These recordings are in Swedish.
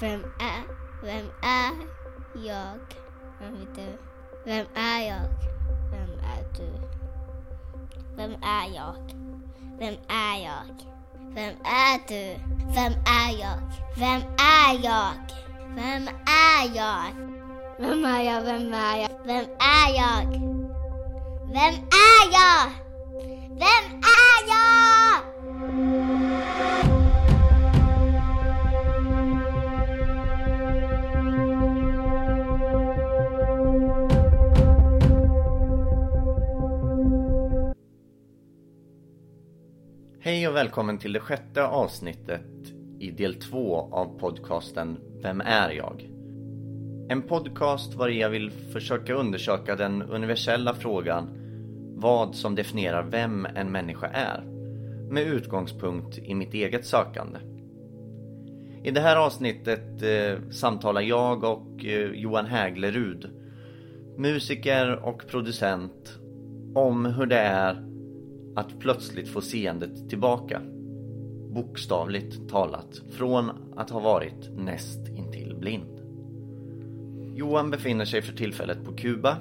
Vem är, vem är jag? Vem är du? Vem är jag? Vem är du? Vem är jag? Vem är jag? Vem är du? Vem är jag? Vem är jag? Vem är jag? Vem är jag? Vem är jag? Vem är jag? Vem är jag? Vem är jag? Och välkommen till det sjätte avsnittet i del två av podcasten Vem är jag? En podcast var jag vill försöka undersöka den universella frågan vad som definierar vem en människa är med utgångspunkt i mitt eget sökande. I det här avsnittet eh, samtalar jag och eh, Johan Häglerud, musiker och producent, om hur det är att plötsligt få seendet tillbaka. Bokstavligt talat, från att ha varit näst intill blind. Johan befinner sig för tillfället på Kuba,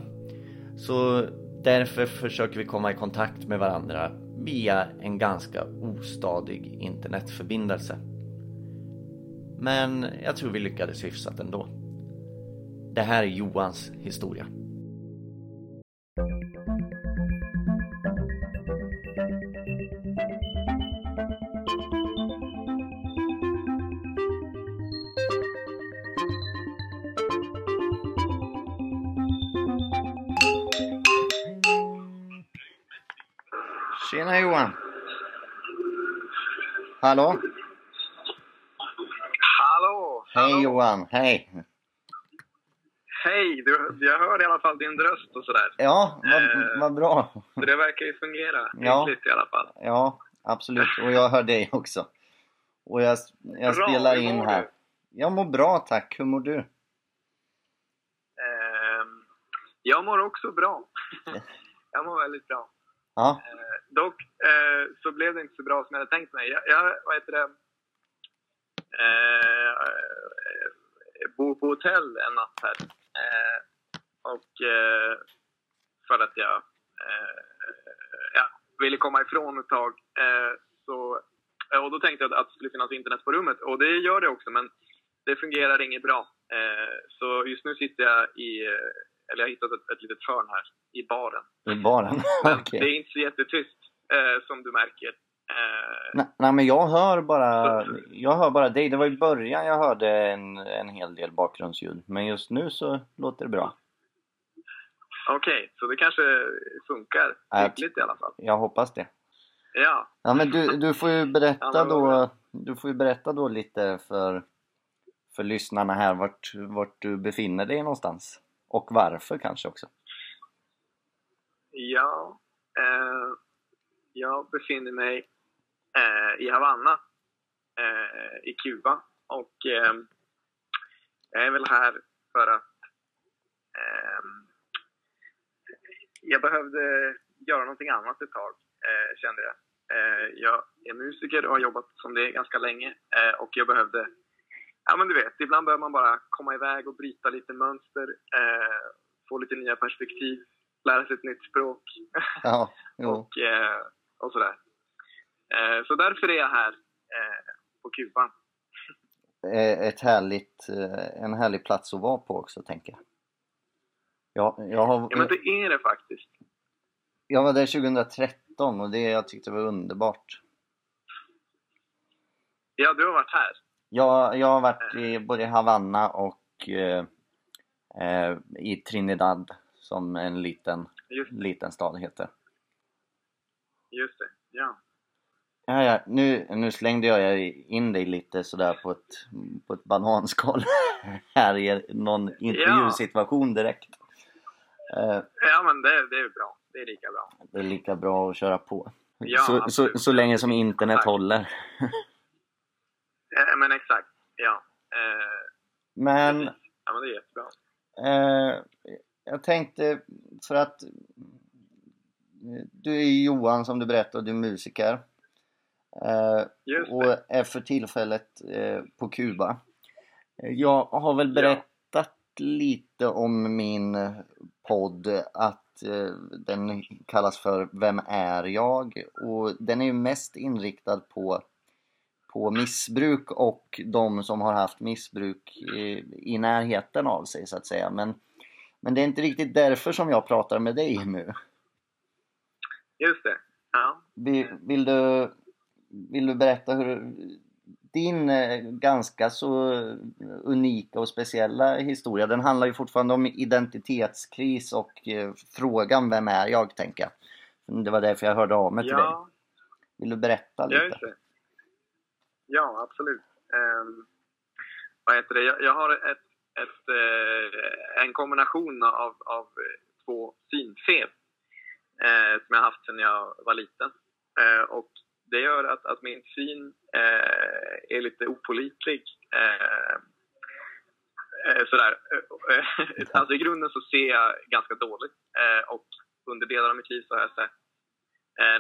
så därför försöker vi komma i kontakt med varandra via en ganska ostadig internetförbindelse. Men jag tror vi lyckades hyfsat ändå. Det här är Johans historia. Hallå? Hallå! Hej Johan, hej! Hej! Du, jag hör i alla fall din röst och sådär. Ja, vad, Eh. vad bra! Det verkar ju fungera Ja. i alla fall. Ja, absolut. Och jag hör dig också. Och jag, jag Bra, spelar in här. du? Jag mår bra tack, hur mår du? Ehm, jag mår också bra. jag mår väldigt bra. Ja, Eh, dock eh, så blev det inte så bra som jag hade tänkt mig. Jag, jag vad heter det, eh, eh, bor på hotell en natt här. Eh, och eh, för att jag eh, ja, ville komma ifrån ett tag. Så, och då tänkte jag att det skulle finnas internet på rummet. Och det gör det också, men det fungerar inget bra. Så just nu sitter jag i, eller jag har hittat ett, ett litet hörn här, i baren. i baren. Okej. det är inte så jättetyst, eh, som du märker. Eh, Nej, nej men jag hör bara Jag hör bara dig. Det var i början jag hörde en, en hel del bakgrundsljud. Men just nu så låter det bra. Okej, så det kanske funkar hyggligt i alla fall. Jag hoppas det. Ja, Ja men du, du får ju berätta Ja, då. Du får ju berätta då lite för För lyssnarna här vart, vart du befinner dig någonstans. Och varför kanske också. ja. Eh, jag befinner mig eh, i Havanna, eh, i Kuba. Och eh, jag är väl här för att eh, jag behövde göra någonting annat ett tag, eh, kände jag. Eh, jag är musiker och har jobbat som det ganska länge. Eh, och jag behövde, ja men du vet, ibland behöver man bara komma iväg och bryta lite mönster, få lite nya perspektiv, lära sig ett nytt språk Ja, och, eh, och sådär. Eh, så därför är jag här eh, på Kuba. Ett härligt, eh, en härlig plats att vara på också tänker jag. Jag, jag, har, Ja men det är det faktiskt. jag var där 2013 och det jag tyckte var underbart. Ja, du har varit här. Jag, jag har varit i både Havanna och eh, i Trinidad som en liten, liten stad heter. Just det, ja. Ja, ja, nu, nu slängde jag in dig lite sådär på ett, på ett bananskal här i någon intervjusituation direkt. Eh, Ja men det, det är bra. Det är lika bra. det är lika bra att köra på. Ja, så, så, så länge som internet Tack. håller. Eh, men exakt, ja. Eh, Men ja men det är jättebra. Eh, jag tänkte för att du är Johan som du berättade och du är musiker. Eh, och är för tillfället eh, på Kuba. Jag har väl berättat lite om min podd att eh, den kallas för Vem är jag? Och den är ju mest inriktad på, på missbruk och de som har haft missbruk i, i närheten av sig så att säga. Men, men det är inte riktigt därför som jag pratar med dig nu. Just det. Ja. Vill, vill, du, vill du berätta hur din eh, ganska så unika och speciella historia, den handlar ju fortfarande om identitetskris och eh, frågan Vem är jag? tänker jag. Det var därför jag hörde av mig till Ja, dig. Vill du berätta ja, lite? just det. Ja, absolut. Um, vad heter det? Jag, jag har ett, ett, eh, en kombination av, av två synfel eh, som jag haft sedan jag var liten. Eh, och det gör att, att min syn eh, är lite opolitlig. Eh, eh, sådär. Eh, alltså i grunden så ser jag ganska dåligt och under delar av mitt liv så har jag sett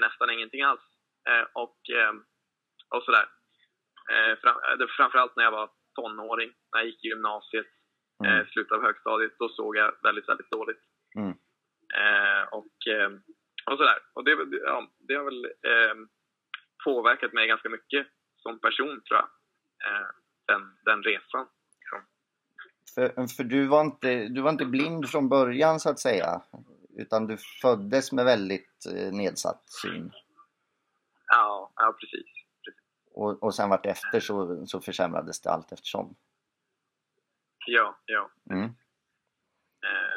nästan ingenting alls. Och, och sådär. Eh, fram, framförallt när jag var tonåring, när jag gick i gymnasiet, Mm. slutet av högstadiet, då såg jag väldigt, väldigt dåligt. Mm. Eh, och, eh, och sådär. Och det, ja, det har väl eh, påverkat mig ganska mycket som person, tror jag. Den, den resan. För, för du, var inte, du var inte blind från början så att säga. Utan du föddes med väldigt nedsatt syn. Ja, ja precis. Och, och sen vart efter så, så försämrades det allt eftersom. Ja, ja. Mm. Eh,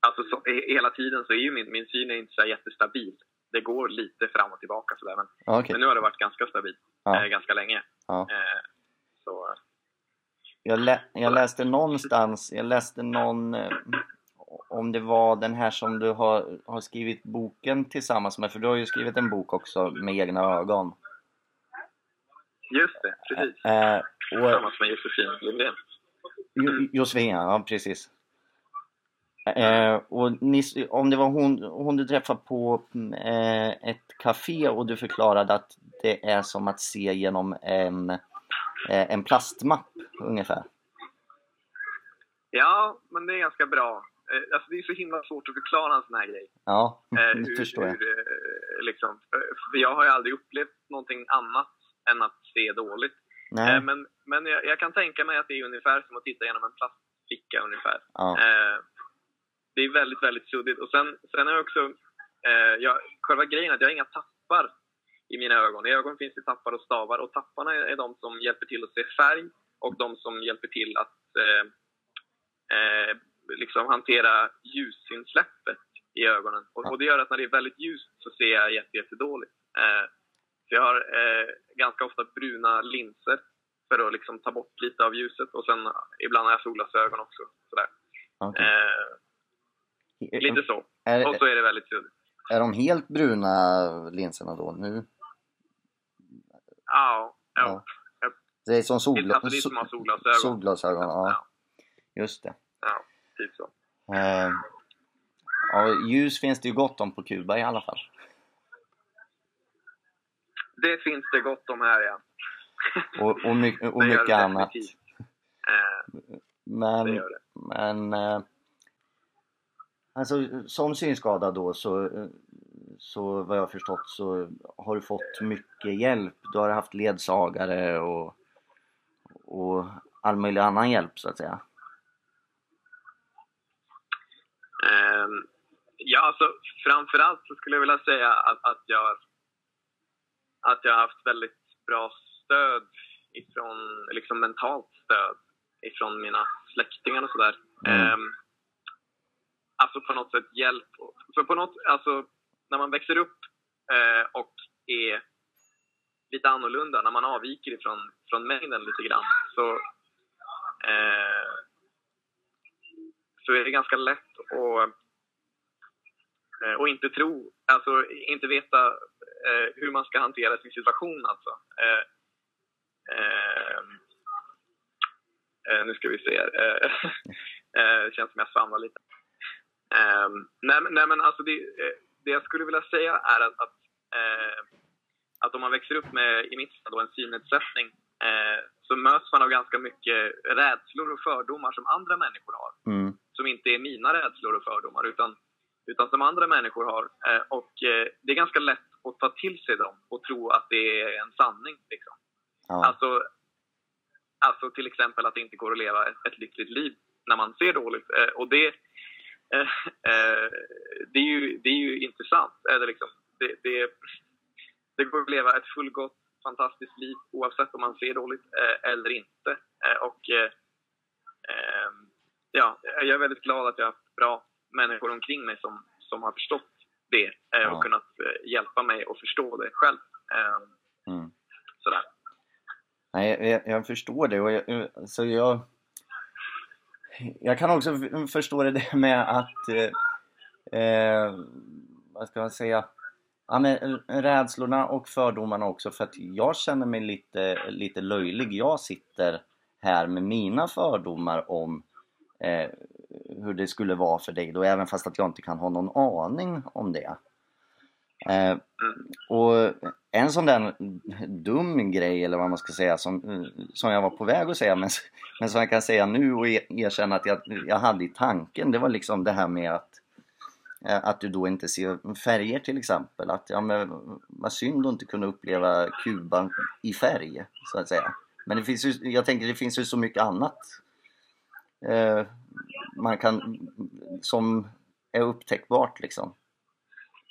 alltså så, he- hela tiden så är ju min, min syn är inte så jättestabil. Det går lite fram och tillbaka sådär, men, Okej. men nu har det varit ganska stabilt Ja. eh, ganska länge. Ja. Eh, så, Jag, lä jag läste någonstans, jag läste någon eh, om det var den här som du har, har skrivit boken tillsammans med, för du har ju skrivit en bok också med egna ögon. just det, precis. Eh, och, Tillsammans med Josefin Lindén. Jo- Josefin, ja precis. Eh, och ni, om det var hon, hon du träffade på eh, ett café och du förklarade att det är som att se genom en, eh, en plastmapp ungefär. Ja, men det är ganska bra. Eh, alltså det är så himla svårt att förklara en sån här grej. Ja, Eh, det förstår jag. hur, eh, liksom, för jag har ju aldrig upplevt någonting annat än att se dåligt. Nej, men men jag, jag kan tänka mig att det är ungefär som att titta genom en plastficka ungefär. ja. Eh, det är väldigt, väldigt suddigt. Och sen, sen är jag också... Eh, jag, själva grejen är att jag har inga tappar i mina ögon. I ögonen finns det tappar och stavar. Och tapparna är, är de som hjälper till att se färg och de som hjälper till att eh, eh, liksom hantera ljusinsläppet i ögonen. Och, och det gör att när det är väldigt ljust så ser jag jätte, jättedåligt. Eh, så jag har eh, ganska ofta bruna linser för att liksom ta bort lite av ljuset. Och sen ibland har jag solglasögon också. Sådär. okej. Lite så. Och Är, så är det väldigt suddigt. är de helt bruna linserna då nu? Ja, ja. Det är som Det, solgla alltså, det är som solglasögon. solglasögon, ja. Ja, Just det. ja, typ så. Eh, ja, ljus finns det ju gott om på Kuba i alla fall. Det finns det gott om här, ja. Och, och, my, och Det mycket det annat. Eh, det Men, gör det. men eh, alltså som synskadad då så, så vad jag har förstått så har du fått mycket hjälp. Du har haft ledsagare och, och all möjlig annan hjälp så att säga. Ehm, ja, alltså framförallt så skulle jag vilja säga att, att, jag, att jag har haft väldigt bra stöd ifrån, liksom mentalt stöd ifrån mina släktingar och sådär. Mm. Ehm, alltså på något sätt hjälp. För på något, alltså när man växer upp eh, och är lite annorlunda, när man avviker ifrån från mängden lite grann, så eh, så är det ganska lätt att eh, och inte tro, alltså inte veta eh, hur man ska hantera sin situation alltså. Eh, eh, eh nu ska vi se. Eh, eh, det känns som jag svamlar lite. Eh, nej, nej men alltså det, eh, det jag skulle vilja säga är att, att, eh, att om man växer upp med, i mitt fall en synnedsättning eh, så möts man av ganska mycket rädslor och fördomar som andra människor har. Mm. Som inte är mina rädslor och fördomar utan, utan som andra människor har. Eh, och eh, det är ganska lätt att ta till sig dem och tro att det är en sanning. Liksom. Ja. Alltså, alltså till exempel att det inte går att leva ett, ett lyckligt liv när man ser dåligt. Och det, det, är ju, det är ju intressant. Eller liksom, det, det, det går att leva ett fullgott, fantastiskt liv oavsett om man ser dåligt eh, eller inte. Eh, och eh, eh, ja, Jag är väldigt glad att jag har haft bra människor omkring mig som, som har förstått det eh, och Ja. kunnat eh, hjälpa mig att förstå det själv. Eh, Mm. sådär. Nej, jag, jag förstår det och jag, så jag... Jag kan också förstå det där med att... Eh, eh, vad ska man säga? Ja, men eh, rädslorna och fördomarna också för att jag känner mig lite, lite löjlig. Jag sitter här med mina fördomar om eh, hur det skulle vara för dig då, även fast att jag inte kan ha någon aning om det. Eh, och en sån där dum grej eller vad man ska säga som, som jag var på väg att säga men, men som jag kan säga nu och er- erkänna att jag, jag hade i tanken det var liksom det här med att eh, att du då inte ser färger till exempel. Att ja men vad synd att inte kunna uppleva Kuba i färg så att säga. Men det finns ju, jag tänker det finns ju så mycket annat eh, man kan som är upptäckbart liksom.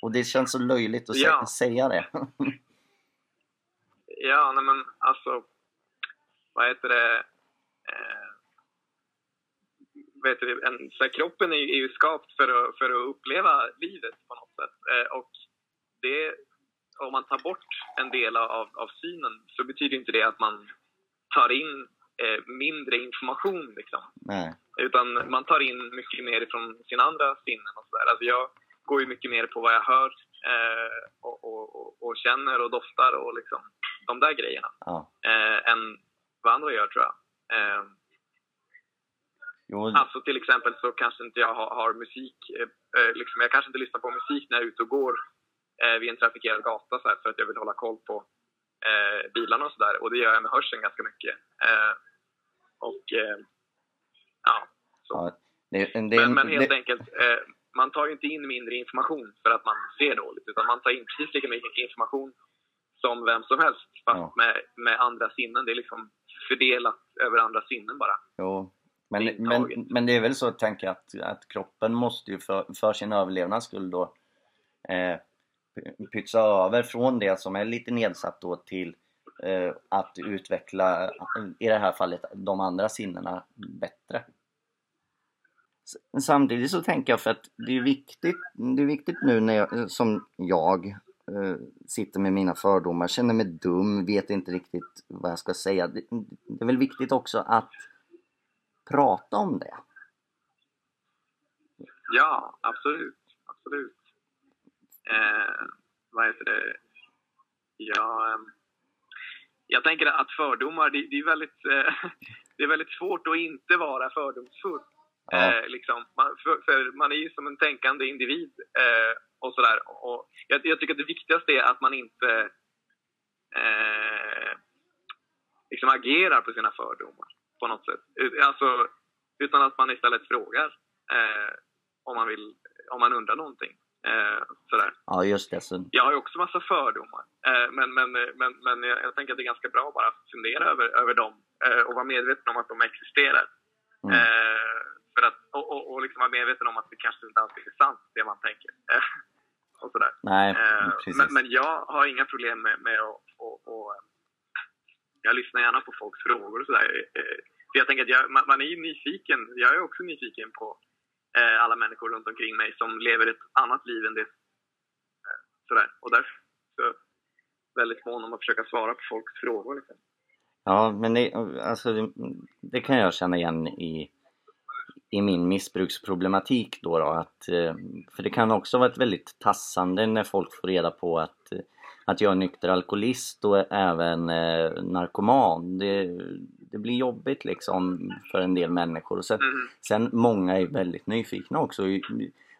Och det känns så löjligt att Ja. säga det. Ja, nej men alltså, vad heter det? Eh, vad heter det? En, så här, kroppen är, ju- är ju skapt för att, för att uppleva livet på något sätt. Eh, och det, om man tar bort en del av, av synen så betyder inte det att man tar in eh, mindre information. Liksom. Nej. Utan man tar in mycket mer från sina andra sinnen. Och så där. Alltså jag går ju mycket mer på vad jag hör eh, och, och, och, känner och doftar och liksom de där grejerna. Ja. Eh, än vad andra gör tror jag. Eh, Jo, alltså till exempel så kanske inte jag har, har musik, eh, eh, liksom, jag kanske inte lyssnar på musik när jag är ute och går eh, vid en trafikerad gata så här, för att jag vill hålla koll på eh, bilarna och sådär. Och det gör jag med hörseln ganska mycket. Och ja, så. ja, det, det, Men, men helt det, enkelt, man tar ju inte in mindre information för att man ser dåligt. Utan man tar in precis lika mycket information som vem som helst. Fast Ja. med, med andra sinnen. Det är liksom fördelat över andra sinnen bara. jo. Men, men, men det är väl så att tänka att, att kroppen måste ju för, för sin överlevnads skull då eh, py- pytsa över från det som är lite nedsatt då till eh, att utveckla, i det här fallet, de andra sinnena bättre. Samtidigt så tänker jag för att det är viktigt, det är viktigt nu när jag, som jag eh, sitter med mina fördomar, känner mig dum, vet inte riktigt vad jag ska säga. Det, det är väl viktigt också att prata om det. Ja, absolut. Absolut. Eh, vad heter det? Ja, ehm, jag tänker att fördomar, det, det, är väldigt, eh, det är väldigt svårt att inte vara fördomsfull. Ja. Eh, liksom. man, för, för man är ju som en tänkande individ eh, och sådär. Och jag, jag tycker att det viktigaste är att man inte eh, liksom agerar på sina fördomar på något sätt. Alltså, utan att man istället frågar eh, om, man vill, om man undrar någonting. Eh, sådär. Ja, just det. Så, Jag har ju också massa fördomar. Eh, men men, men, men jag, jag tänker att det är ganska bra bara att fundera över, över dem och vara medveten om att de existerar. mm, för att, och, och, och liksom vara medveten om att det kanske inte alltid är sant, det man tänker. Och sådär. nej, Eh, men, men jag har inga problem med, med att... Och, och, eh, jag lyssnar gärna på folks frågor och sådär. Eh, För jag tänker att jag, man, man är ju nyfiken. Jag är också nyfiken på alla människor runt omkring mig som lever ett annat liv än det. Sådär. Och därför så väldigt mån om att försöka svara på folks frågor. Liksom. Ja, men det, alltså, det kan jag känna igen i, i min missbruksproblematik då, då att, eh, för det kan också vara ett väldigt tassande när folk får reda på att, eh, att jag är nykter alkoholist och även eh, narkoman. Det, det blir jobbigt liksom för en del människor. Och sen, Mm. sen många är väldigt nyfikna också.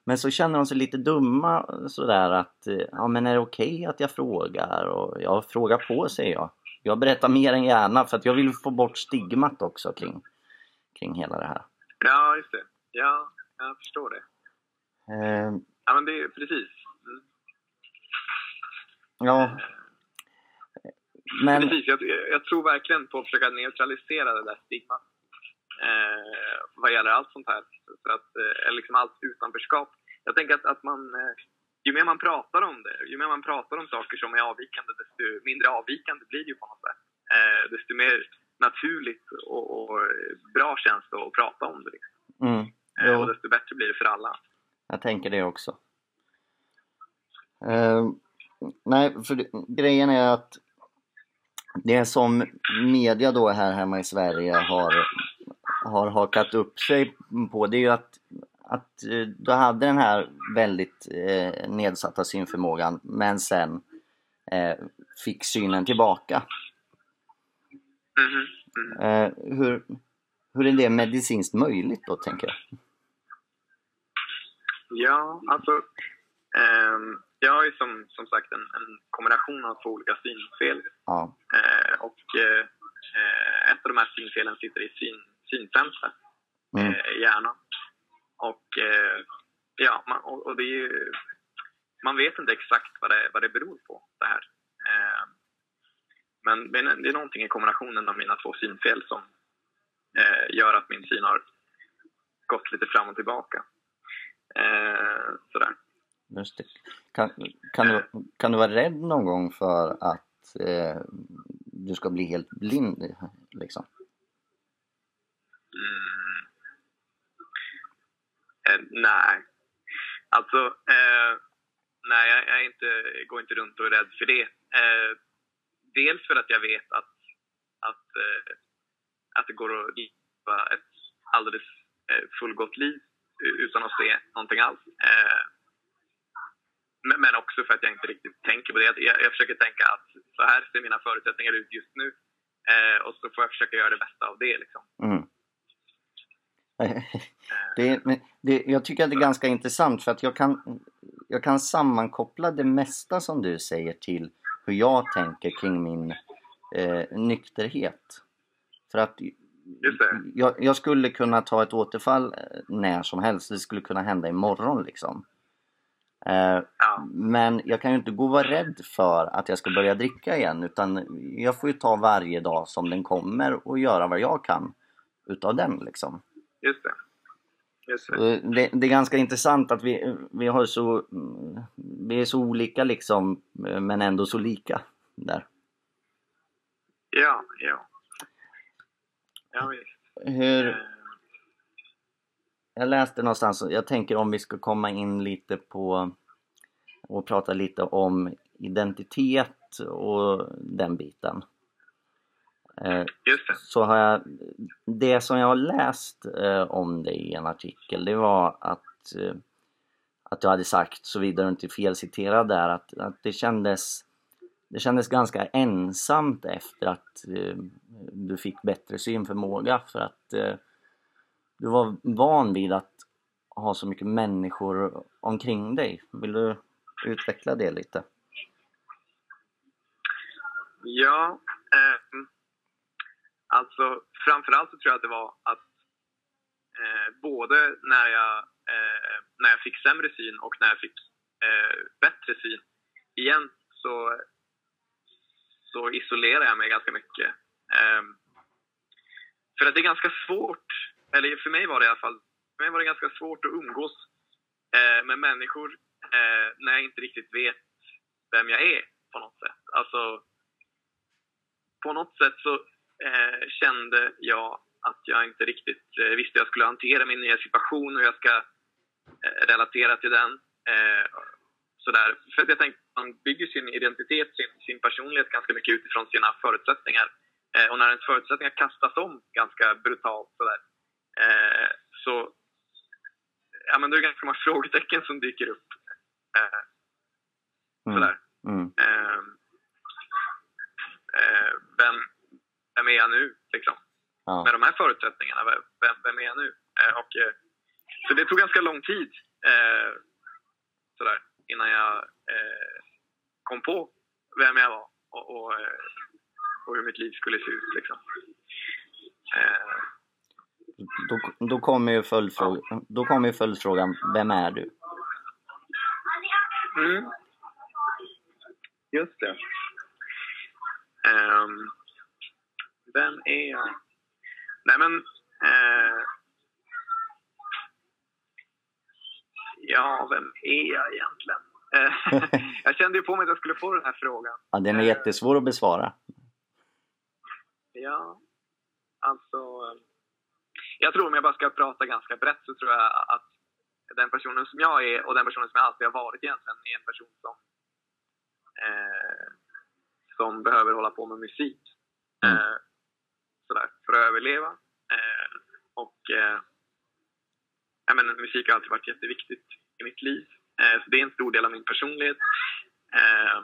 Men så känner de sig lite dumma sådär att, ja men är det okej att jag frågar? Och jag frågar på säger jag. jag berättar mer än gärna för att jag vill få bort stigmat också kring, kring hela det här. Ja, just det. Ja, jag förstår det. Eh, Ja, men det är precis. Mm. ja. Men, Precis, jag, jag tror verkligen på att försöka neutralisera det där stigmat eh, vad gäller allt sånt här. För att, eh, liksom allt utanförskap. Jag tänker att, att man, eh, ju mer man pratar om det, ju mer man pratar om saker som är avvikande, desto mindre avvikande blir det ju på något sätt. Eh, desto mer naturligt och, och bra känns det att prata om det. Liksom. mm, Eh, och desto bättre blir det för alla. jag tänker det också. Eh, nej, för grejen är att det som media då här hemma i Sverige har, har hakat upp sig på det är ju att, att eh, du hade den här väldigt eh, nedsatta synförmågan men sen eh, fick synen tillbaka. Mm. Eh, hur, hur är det medicinskt möjligt då, tänker jag? Ja, alltså. ehm, jag har ju som, som sagt en, en kombination av två olika synfel. Ja. Eh, och eh, eh, ett av de här synfelen sitter i syn, syncentret Mm. eh, i hjärnan. Och, eh, ja, man, och, och det är ju, man vet inte exakt vad det, vad det beror på, det här. Men men det är någonting i kombinationen av mina två synfel som eh, gör att min syn har gått lite fram och tillbaka. Eh, sådär. Kan, kan, du, kan du vara rädd någon gång för att eh, du ska bli helt blind? Liksom? Mm. Eh, nej. Alltså, eh, nej, jag, jag inte, går inte runt och är rädd för det. Eh, dels för att jag vet att, att, eh, att det går att leva ett alldeles eh, fullgott liv utan att se någonting alls. Eh, men, också för att jag inte riktigt tänker på det. Jag, jag försöker tänka att så här ser mina förutsättningar ut just nu. Och så får jag försöka göra det bästa av det. Liksom. Mm. Det, det, jag tycker att det är ganska intressant för att jag kan, jag kan sammankoppla det mesta som du säger till hur jag tänker kring min eh, nykterhet. För att jag, jag skulle kunna ta ett återfall eh, när som helst. Det skulle kunna hända imorgon liksom. Eh, Ja. men jag kan ju inte gå och vara rädd för att jag ska börja dricka igen utan jag får ju ta varje dag som den kommer och göra vad jag kan utav den liksom. Just det. Det. Det, är ganska intressant att vi, vi har så vi är så olika liksom men ändå så lika där. Ja, ja. Ja, visst. Hur, Eh, Jag läste någonstans, jag tänker om vi ska komma in lite på och prata lite om identitet och den biten. Eh, Just det. Så har jag, det som jag har läst eh, om dig i en artikel det var att, eh, att du hade sagt, såvida du inte felciterad där, att, att det kändes det kändes ganska ensamt efter att eh, du fick bättre synförmåga för att eh, du var van vid att ha så mycket människor omkring dig. Vill du utveckla det lite? Ja, eh, alltså framförallt så tror jag att det var att eh, både när jag, eh, när jag fick sämre syn och när jag fick eh, bättre syn igen så, så isolerade jag mig ganska mycket. Eh, för att det är ganska svårt, eller för mig var det i alla fall, för mig var det ganska svårt att umgås eh, med människor eh, när jag inte riktigt vet vem jag är på något sätt. Alltså, på något sätt så eh, kände jag att jag inte riktigt eh, visste hur jag skulle hantera min nya situation och hur jag ska eh, relatera till den. Sådär. För jag tänkte att man bygger sin identitet, sin, sin personlighet ganska mycket utifrån sina förutsättningar. Och när ens förutsättningar kastas om ganska brutalt sådär, så ja, men det är ganska många frågetecken som dyker upp. Mm. sådär. Mm. Eh, eh, vem, är jag nu? Liksom? Ja. Med de här förutsättningarna, vem, vem är jag nu? Eh, och, eh, så det tog ganska lång tid eh, sådär, innan jag eh, kom på vem jag var och, och, eh, och hur mitt liv skulle se ut. Liksom. Eh, Då, då kommer ju följdfrågan, då kommer ju följdfrågan, vem är du? Mm. Just det. Ehm, vem är jag? Nej men... eh, ja, vem är jag egentligen? Eh, jag kände ju på mig att jag skulle få den här frågan. Ja, den är jättesvår att besvara. Ja, alltså... eh, Jag tror om jag bara ska prata ganska brett så tror jag att den personen som jag är och den personen som jag alltid har varit egentligen är en person som eh, som behöver hålla på med musik. Mm. Eh, sådär, för att överleva. Eh, och eh, jag menar, musik har alltid varit jätteviktigt i mitt liv. Eh, så det är en stor del av min personlighet. Eh,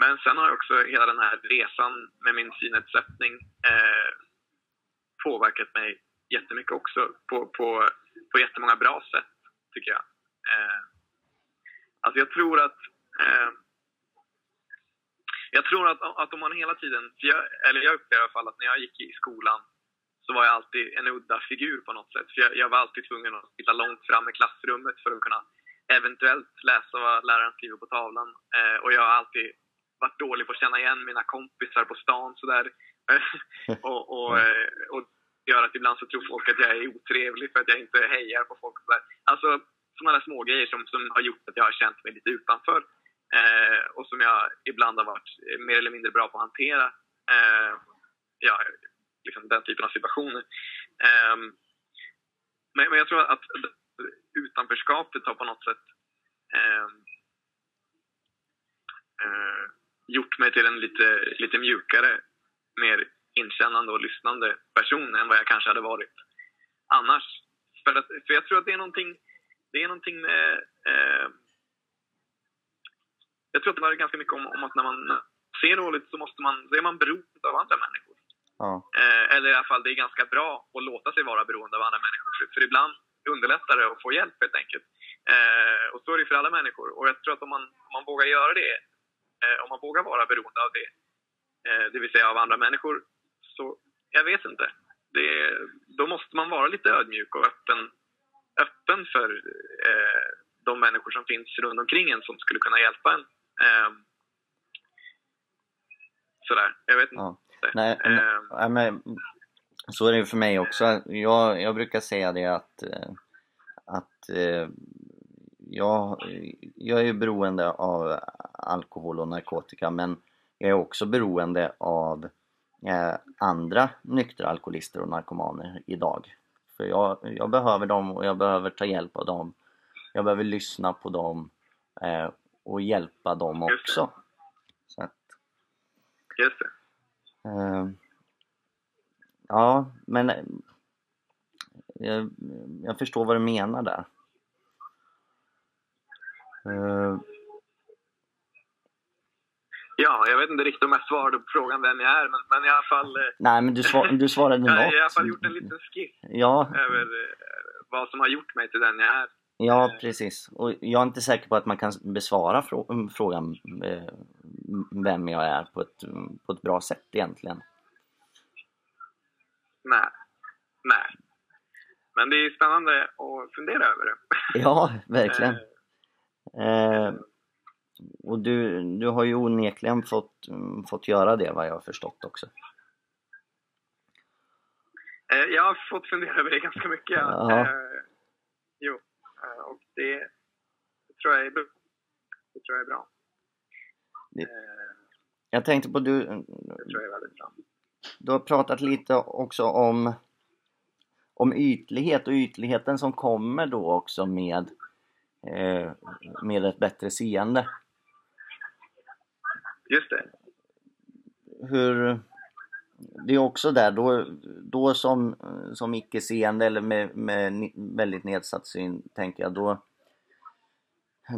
men sen har också hela den här resan med min synnedsättning eh, påverkat mig jättemycket också på, på, på jättemånga bra sätt, tycker jag. Eh, alltså jag tror att eh, jag tror att, att om man hela tiden, jag, eller jag upplever i alla fall att när jag gick i skolan så var jag alltid en udda figur på något sätt. För jag, jag var alltid tvungen att sitta långt fram i klassrummet för att kunna eventuellt läsa vad läraren skriver på tavlan. Eh, och jag har alltid varit dålig på att känna igen mina kompisar på stan sådär. och, och, eh, och gör att ibland så tror folk att jag är otrevlig för att jag inte hejar på folk. Sådär. Alltså sådana där små grejer som, som har gjort att jag har känt mig lite utanför. Eh, och som jag ibland har varit eh, mer eller mindre bra på att hantera. Eh, ja, liksom den typen av situationer. Eh, men, men jag tror att utanförskapet har på något sätt eh, eh, gjort mig till en lite, lite mjukare, mer inkännande och lyssnande person än vad jag kanske hade varit annars. För, att, för jag tror att det är någonting, det är någonting med... Eh, jag tror att det var ganska mycket om, om att när man ser dåligt så måste man, så är man beroende av andra människor. Ja. Eh, eller i alla fall, det är ganska bra att låta sig vara beroende av andra människor. För, för ibland underlättar det att få hjälp helt enkelt. Eh, och så är det för alla människor. Och jag tror att om man, om man vågar göra det, eh, om man vågar vara beroende av det, eh, det vill säga av andra människor, så jag vet inte. Det, då måste man vara lite ödmjuk och öppen, öppen för eh, de människor som finns runt omkring en som skulle kunna hjälpa en. Eh, sådär, jag vet inte. Ja. Nej, Eh, men, så är det ju för mig också. Jag, jag brukar säga det att, eh, att eh, jag, jag är beroende av alkohol och narkotika men jag är också beroende av eh, andra nyktra alkoholister och narkomaner idag. För jag, jag behöver dem och jag behöver ta hjälp av dem. Jag behöver lyssna på dem och hjälpa dem också. Så att, Just det. Eh, ja, men eh, jag, förstår vad du menar där. Eh, Ja, jag vet inte riktigt om jag svarade på frågan vem jag är, men, men i alla fall... Eh, nej, men du, svar, du svarade jag har i alla fall något. gjort en liten skiss Ja, över eh, vad som har gjort mig till den jag är. Ja, precis. Och jag är inte säker på att man kan besvara frå- frågan eh, vem jag är på ett, på ett bra sätt egentligen. Nej. Nej. Men det är spännande att fundera över det. Ja, verkligen. Eh, Eh, och du, du har ju onekligen fått, mm, fått göra det vad jag har förstått också. eh, jag har fått fundera över det ganska mycket. ja. Ja. Jo, och det, det tror jag är. Det tror jag är bra. Det- Eh, Jag tänkte på du, det tror jag är väldigt bra. du har pratat lite också om, om ytlighet och ytligheten som kommer då också med, eh, med ett bättre seende. Just det. Hur, det är också där, då, då som, som icke-seende eller med, med väldigt nedsatt syn tänker jag, då,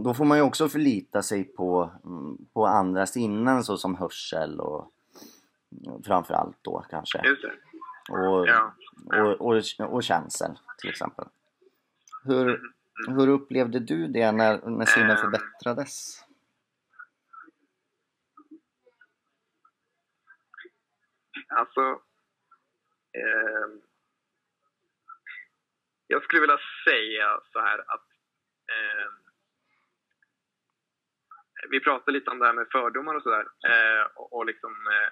då får man ju också förlita sig på, mm, på andra sinnen såsom hörsel och framförallt då kanske. Och, Ja. och, och, och känsel till exempel. Hur, hur upplevde du det när, när synen Ehm. förbättrades? Alltså, eh, jag skulle vilja säga så här att eh, vi pratade lite om det här med fördomar och sådär. Eh, och, och liksom eh,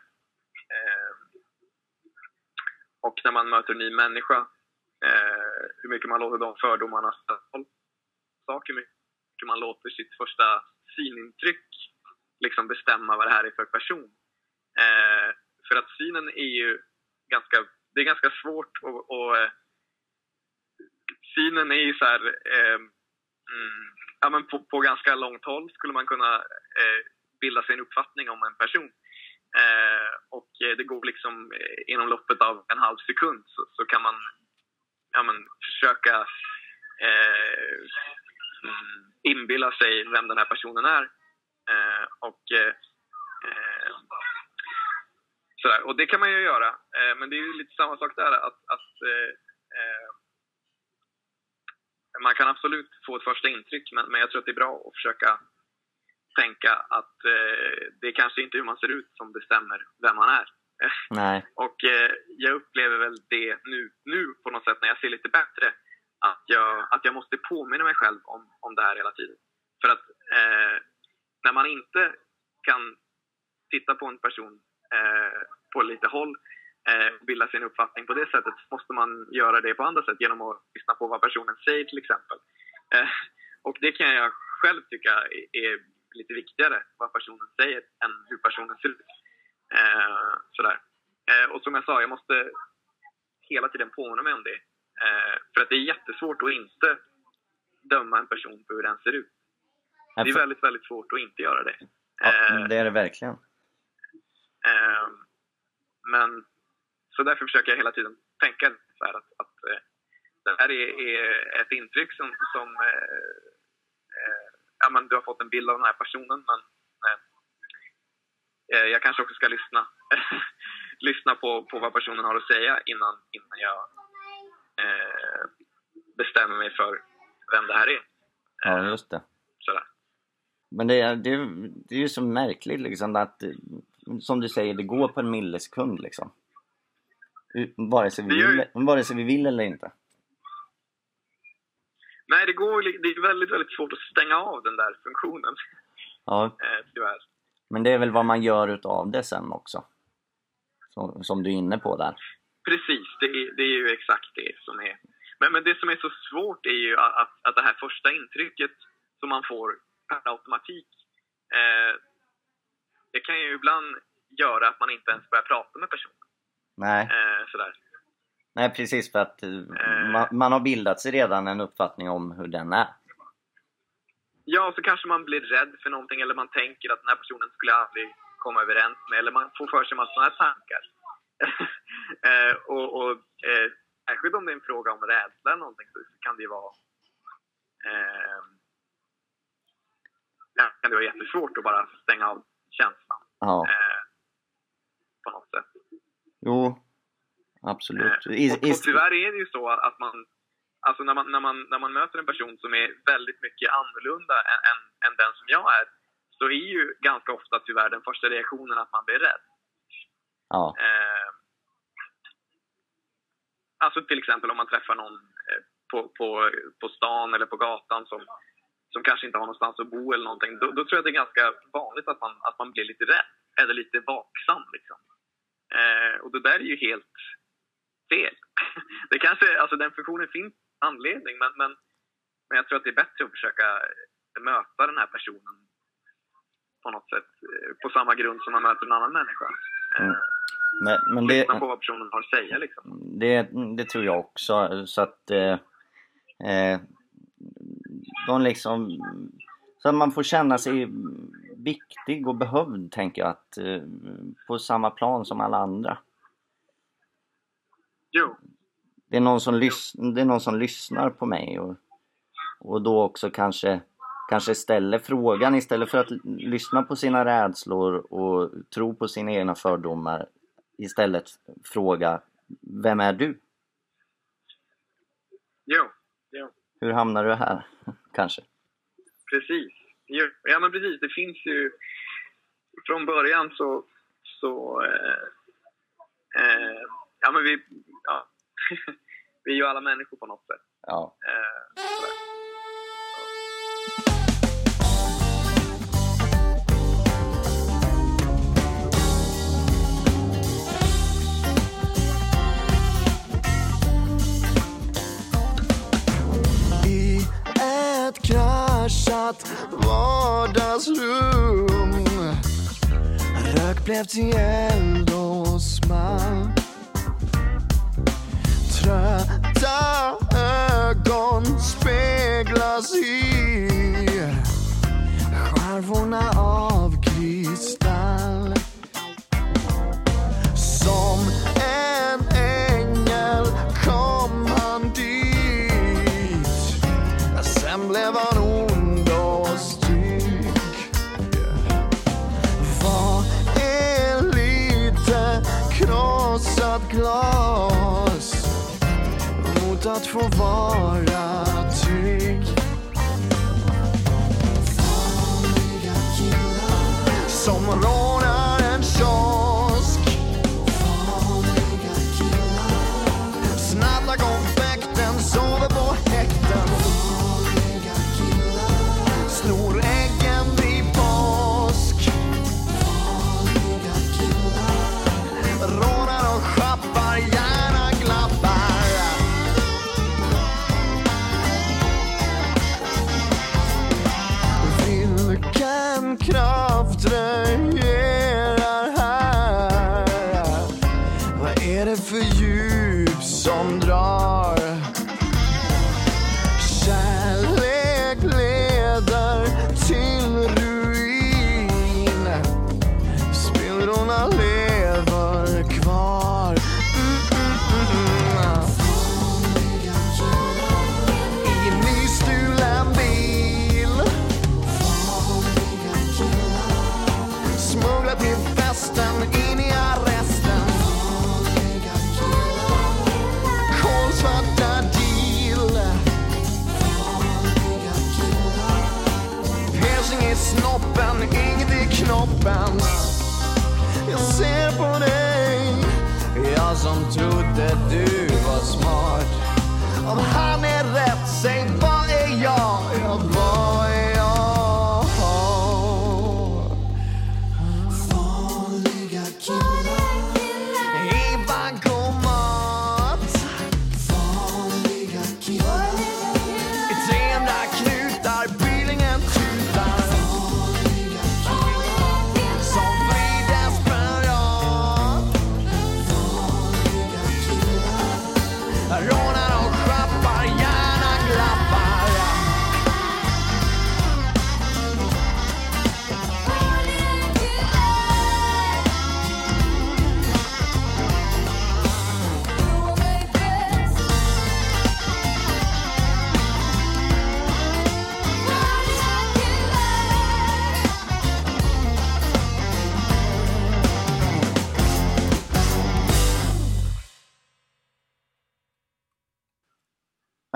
eh och när man möter en ny människa, eh, hur mycket man låter de fördomarna saker, hur mycket man låter sitt första synintryck liksom bestämma vad det här är för person. Eh, för att synen är ju ganska, det är ganska svårt och, och eh, synen är ju så här, eh, mm, ja, men på, på, ganska långt håll skulle man kunna eh, bilda sig en uppfattning om en person. Eh, och det går liksom eh, inom loppet av en halv sekund så, så kan man ja, men, försöka eh, mm, inbilla sig vem den här personen är. Eh, och, eh, eh sådär. och det kan man ju göra, eh, men det är ju lite samma sak där. att, att man kan absolut få ett första intryck, men, men jag tror att det är bra att försöka tänka att eh, det är kanske inte hur man ser ut som bestämmer vem man är. Nej. och eh, jag upplever väl det nu, nu på något sätt när jag ser lite bättre, att jag, att jag måste påminna mig själv om, om det här hela tiden. För att eh, när man inte kan titta på en person eh, på lite håll eh, bilda sin uppfattning på det sättet så måste man göra det på andra sätt genom att lyssna på vad personen säger till exempel. Eh, och det kan jag själv tycka är lite viktigare, vad personen säger, än hur personen ser ut. Eh, sådär. Eh, och som jag sa, jag måste hela tiden påminna mig om det. Eh, för att det är jättesvårt att inte döma en person på hur den ser ut. Det är väldigt, väldigt svårt att inte göra det. Ja, eh, det är det verkligen. Eh, men så därför försöker jag hela tiden tänka så här att, att eh, det här är, är, ett intryck som, som eh, eh, ja, men du har fått en bild av den här personen men eh, jag kanske också ska lyssna, lyssna på, på vad personen har att säga innan, innan jag eh, bestämmer mig för vem det här är. Ja, just det. Sådär. Men det, är, det, det är ju så märkligt liksom att, som du säger, det går på en millisekund liksom. Vare sig vi, vill, vare sig vi vill eller inte. Nej, det, går, det är väldigt, väldigt svårt att stänga av den där funktionen. Ja. Eh, tyvärr. Men det är väl vad man gör utav det sen också? Som, som du är inne på där. Precis, det är, det är ju exakt det som är... Men, men det som är så svårt är ju att, att det här första intrycket som man får per automatik, eh, det kan ju ibland göra att man inte ens börjar prata med personen. Nej. Eh, sådär. Nej precis för att uh, man, man, har bildat sig redan en uppfattning om hur den är. Ja, så kanske man blir rädd för någonting eller man tänker att den här personen skulle jag aldrig komma överens med eller man får för sig en massa sådana här tankar. uh, och och uh, särskilt om det är en fråga om rädsla eller någonting så kan det ju vara ja, kan det vara jättesvårt att bara stänga av känslan. Ja. på något sätt. Jo, absolut. I, och, och tyvärr är det ju så att man, alltså när man, när man, när man möter en person som är väldigt mycket annorlunda än, än, än den som jag är, så är ju ganska ofta tyvärr den första reaktionen att man blir rädd. Ja. Eh, alltså till exempel om man träffar någon eh, på, på, på stan eller på gatan som, som kanske inte har någonstans att bo eller någonting, då, då tror jag det är ganska vanligt att man, att man blir lite rädd, eller lite vaksam liksom. Eh, och det där är ju helt fel. Det kanske, alltså den funktionen finns anledning, men, men, men jag tror att det är bättre att försöka möta den här personen på något sätt, eh, på samma grund som man möter en annan människa. Eh, mm. Men, men det, på vad personen har att säga liksom. Det, det tror jag också, så att eh, eh, de liksom så att man får känna sig viktig och behövd, tänker jag, att, eh, på samma plan som alla andra. Jo. Det är någon som, lys det är någon som lyssnar på mig och, och då också kanske, kanske ställer frågan istället för att lyssna på sina rädslor och tro på sina egna fördomar. Istället fråga Vem är du? Jo. jo. Hur hamnar du här? Kanske? Precis. Ja, men precis. Det finns ju... Från början så, så, eh, Eh, ja, men vi, ja. vi är ju alla människor på något sätt. Ja. Eh, kraschat vardagsrum. Rök blev till eld och small Trötta ögon speglas i skärvorna av att få vara. Som trodde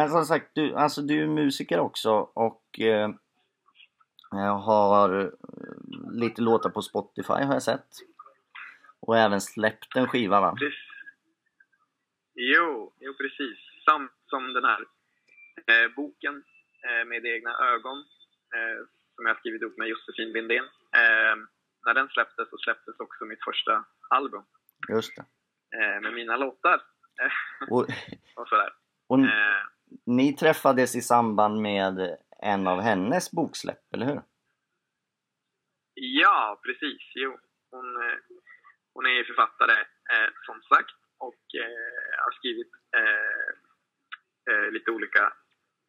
Men som sagt, du, alltså, du är musiker också och eh, har eh, lite låtar på Spotify har jag sett. Och även släppt en skiva va? Precis. Jo, jo, precis. Samt som den här eh, boken eh, med egna ögon eh, som jag skrivit ihop med Josefin Lindén. Eh, när den släpptes så släpptes också mitt första album Just det. med mina låtar. Och, och sådär. och ni träffades i samband med en av hennes boksläpp, eller hur? ja, precis. Jo. Hon, eh, hon är författare, eh, som sagt, och eh, har skrivit eh, eh, lite olika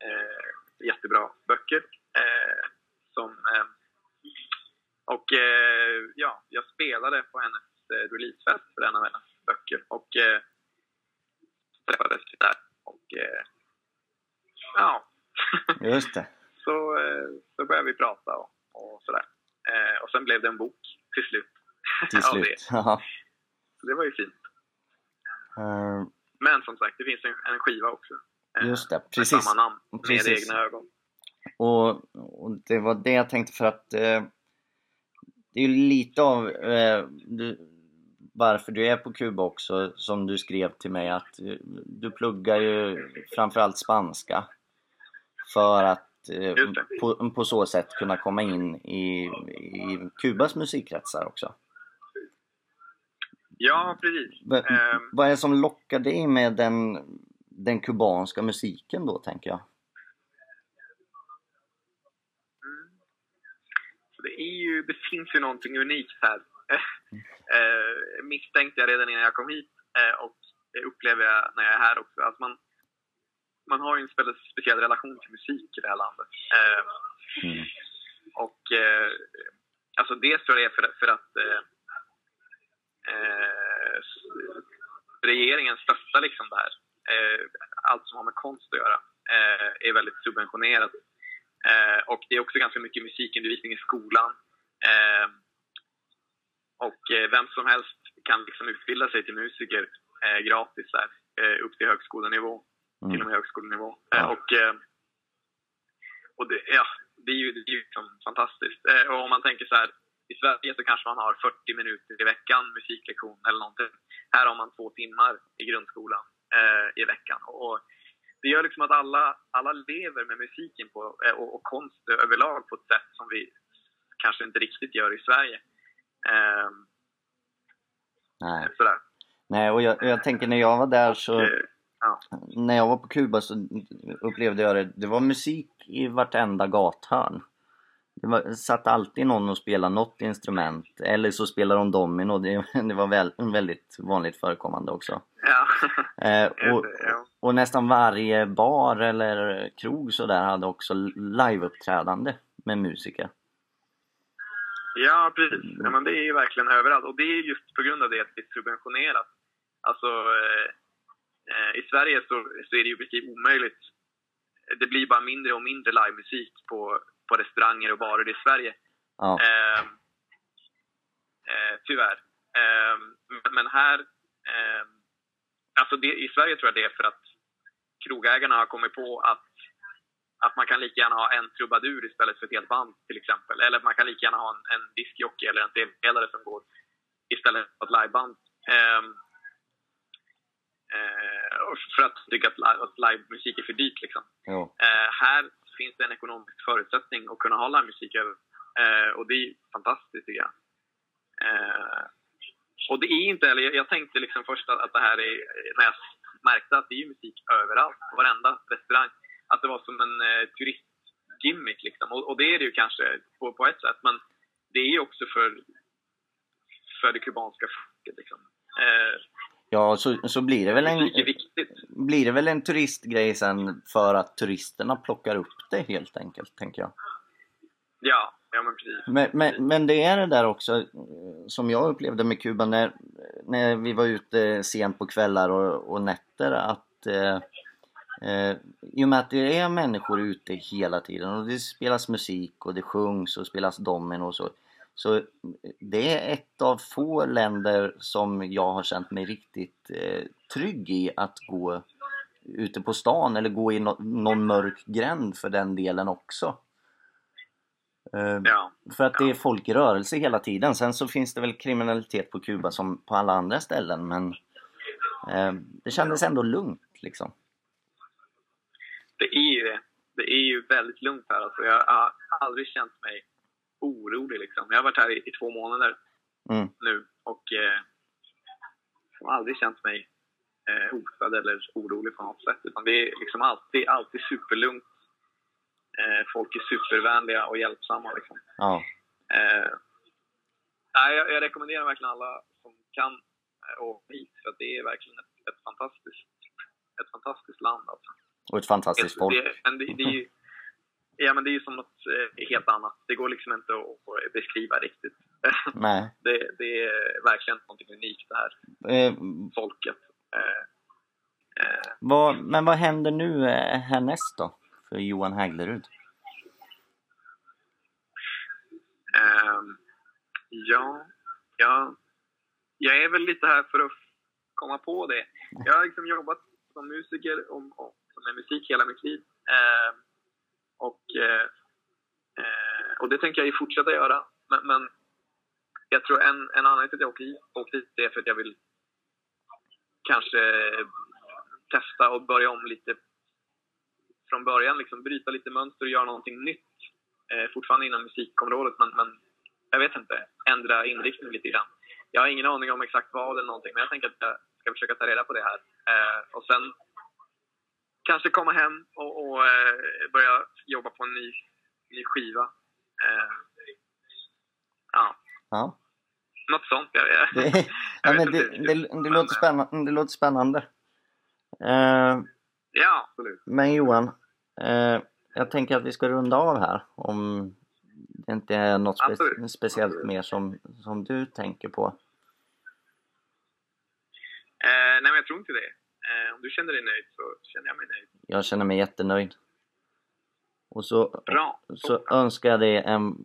eh, jättebra böcker. Eh, som, eh, och eh, ja, jag spelade på hennes eh, releasefest för en av hennes böcker och eh, träffades där. Och eh, ja, Just det. så, eh, så började vi prata och, och sådär. Eh, och sen blev det en bok till slut. Till det. slut. Ja. Så det var ju fint. Eh, Men som sagt, det finns en, en skiva också. Just det, Med precis. samma namn, Precis. med egna ögon. Och, och det var det jag tänkte för att eh, det är ju lite av... Eh, du, varför du är på Kuba också, som du skrev till mig att du pluggar ju framförallt spanska för att eh, på, på så sätt kunna komma in i, i Kubas musikkretsar också. Ja, precis. V- Ehm, Vad är det som lockar dig med den, den kubanska musiken då, tänker jag? Så det, är ju, det finns ju någonting unikt här. eh, misstänkte jag redan innan jag kom hit eh, och det upplever jag när jag är här också. Att man, man har ju en spe- speciell relation till musik i det här landet. Eh, Mm. och eh, alltså dels tror jag det är för, för att eh, eh, regeringen stöttar liksom det här. Eh, allt som har med konst att göra eh, är väldigt subventionerat. Eh, och det är också ganska mycket musikundervisning i skolan. Eh, och vem som helst kan liksom utbilda sig till musiker gratis där, upp till högskolenivå. Till och Mm. med högskolenivå. Ja. Eh, och eh, och det, ja, det är ju, det är ju liksom fantastiskt. Eh, och om man tänker så här, i Sverige så kanske man har 40 minuter i veckan musiklektion eller någonting. Här har man två timmar i grundskolan eh, i veckan. Och det gör liksom att alla, alla lever med musiken på, och, och konst överlag på ett sätt som vi kanske inte riktigt gör i Sverige. Eh, Nej. sådär. Nej, och jag, jag tänker när jag var där så... Ja. När jag var på Kuba så upplevde jag det, det var musik i vartenda gathörn. Det var, satt alltid någon och spelade något instrument, eller så spelade de domino, det, det var väl, väldigt vanligt förekommande också. Ja. Eh, och, och nästan varje bar eller krog så där hade också liveuppträdande med musiker. Ja, precis. Ja, men det är ju verkligen överallt. Och det är just på grund av det att det är subventionerat. Alltså, eh, i Sverige så, så är det ju i princip omöjligt. Det blir bara mindre och mindre livemusik på, på restauranger och barer i Sverige. Ja, Eh, eh, tyvärr. Eh, men- här... Eh, alltså det, I Sverige tror jag det är för att krogägarna har kommit på att, att man kan lika gärna ha en trubadur istället för ett helt band till exempel. Eller man kan lika gärna ha en, en diskjockey eller en tv-spelare som går istället för ett liveband. Eh, för att tycka att, li- att livemusik är för dyrt. Liksom. jo. Eh, här finns det en ekonomisk förutsättning att kunna ha livemusik över. Eh, och det är fantastiskt tycker jag. Och det är inte heller, jag, tänkte liksom först att, det här är, när jag märkte att det är musik överallt, på varenda restaurang, att det var som en turistgimmick liksom. Och, och det är det ju kanske på, på ett sätt, men det är ju också för, för det kubanska folket liksom. Ja, så, så blir det väl en... viktigt. blir det väl en turistgrej sen för att turisterna plockar upp det helt enkelt, tänker jag. Ja, ja men precis. Men, men, men det är det där också eh, som jag upplevde med Kuba när, när vi var ute sent på kvällar och, och nätter att eh, eh, i och med att det är människor ute hela tiden och det spelas musik och det sjungs och spelas domino och så. Så det är ett av få länder som jag har känt mig riktigt eh, trygg i att gå ute på stan eller gå i no någon mörk gränd för den delen också. Eh, Ja. för att det är folk i rörelse hela tiden. Sen så finns det väl kriminalitet på Kuba som på alla andra ställen men eh, det kändes ändå lugnt liksom. Det är ju det. Det är ju väldigt lugnt här. Alltså, jag har aldrig känt mig orolig. Liksom. Jag har varit här i, i två månader Mm. nu och eh, jag har aldrig känt mig eh, hotad eller orolig på något sätt. Utan det är liksom alltid, alltid superlugnt. Eh, folk är supervänliga och hjälpsamma. Liksom. Ja. Eh, nej, jag, jag rekommenderar verkligen alla som kan eh, åka hit. För att det är verkligen ett, ett, fantastiskt, ett fantastiskt land. Alltså. Och ett fantastiskt folk. Det, men det, det är ju, ja, men det är ju som något eh, helt annat. Det går liksom inte att, beskriva riktigt. Nej. det, det är verkligen något unikt det här Eh, folket. Eh, eh, vad, men vad händer nu eh, härnäst då? För Johan Häglerud? ehm, ja, ja, jag är väl lite här för att komma på det. Jag har liksom jobbat som musiker och, och med musik hela mitt liv. Eh, och, eh, eh, och det tänker jag ju fortsätta göra. Men, men jag tror en, en anledning till att jag åker hit, åker hit är för att jag vill kanske testa och börja om lite från början, liksom bryta lite mönster och göra någonting nytt. Eh, fortfarande inom musikområdet, men, men jag vet inte, ändra inriktning lite grann. Jag har ingen aning om exakt vad eller någonting, men jag tänker att jag ska försöka ta reda på det här. Eh, och sen kanske komma hem och, och eh, börja jobba på en ny, ny skiva. Eh, ja, Ja. något sånt. Jag, Det, jag ja, men det, det, det, låter spännande, det låter spännande. Eh, Ja, absolut. men Johan, eh, jag tänker att vi ska runda av här om det inte är något spe, Absolut. speciellt mer som, som du tänker på. Eh, nej, men jag tror inte det. Eh, om du känner dig nöjd så känner jag mig nöjd. Jag känner mig jättenöjd. Och så, Bra. så önskar jag dig en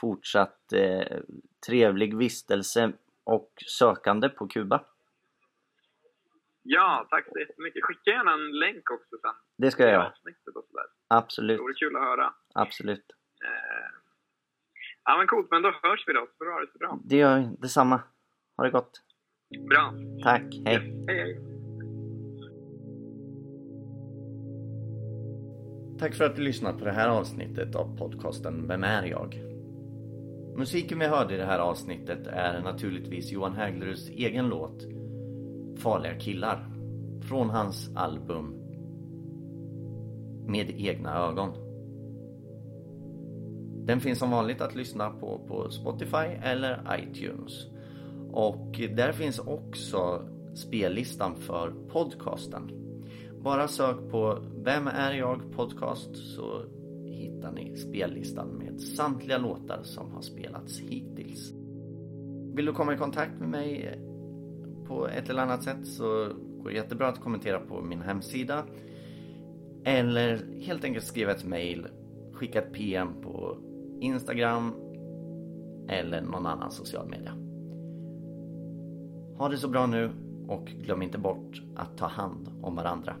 fortsatt eh, trevlig vistelse och sökande på Kuba. Ja, tack så jättemycket. Skicka gärna en länk också sen. Det ska jag göra. Absolut, Det vore kul att höra. absolut. Eh, ja, men coolt. Men då hörs vi då. Så får du ha det så bra. Det gör jag. Detsamma. Ha det gott. Bra. Tack. Hej. Hej, hej. Tack för att du lyssnat på det här avsnittet av podcasten Vem är jag? Musiken vi hörde i det här avsnittet är naturligtvis Johan Hägleruds egen låt Farliga killar från hans album Med egna ögon. Den finns som vanligt att lyssna på på Spotify eller iTunes. Och där finns också spellistan för podcasten. Bara sök på Vem är jag podcast så hittar ni spellistan med samtliga låtar som har spelats hittills. Vill du komma i kontakt med mig på ett eller annat sätt så går det jättebra att kommentera på min hemsida. Eller helt enkelt skriva ett mail, skicka ett PM på Instagram eller någon annan social media. Ha det så bra nu och glöm inte bort att ta hand om varandra.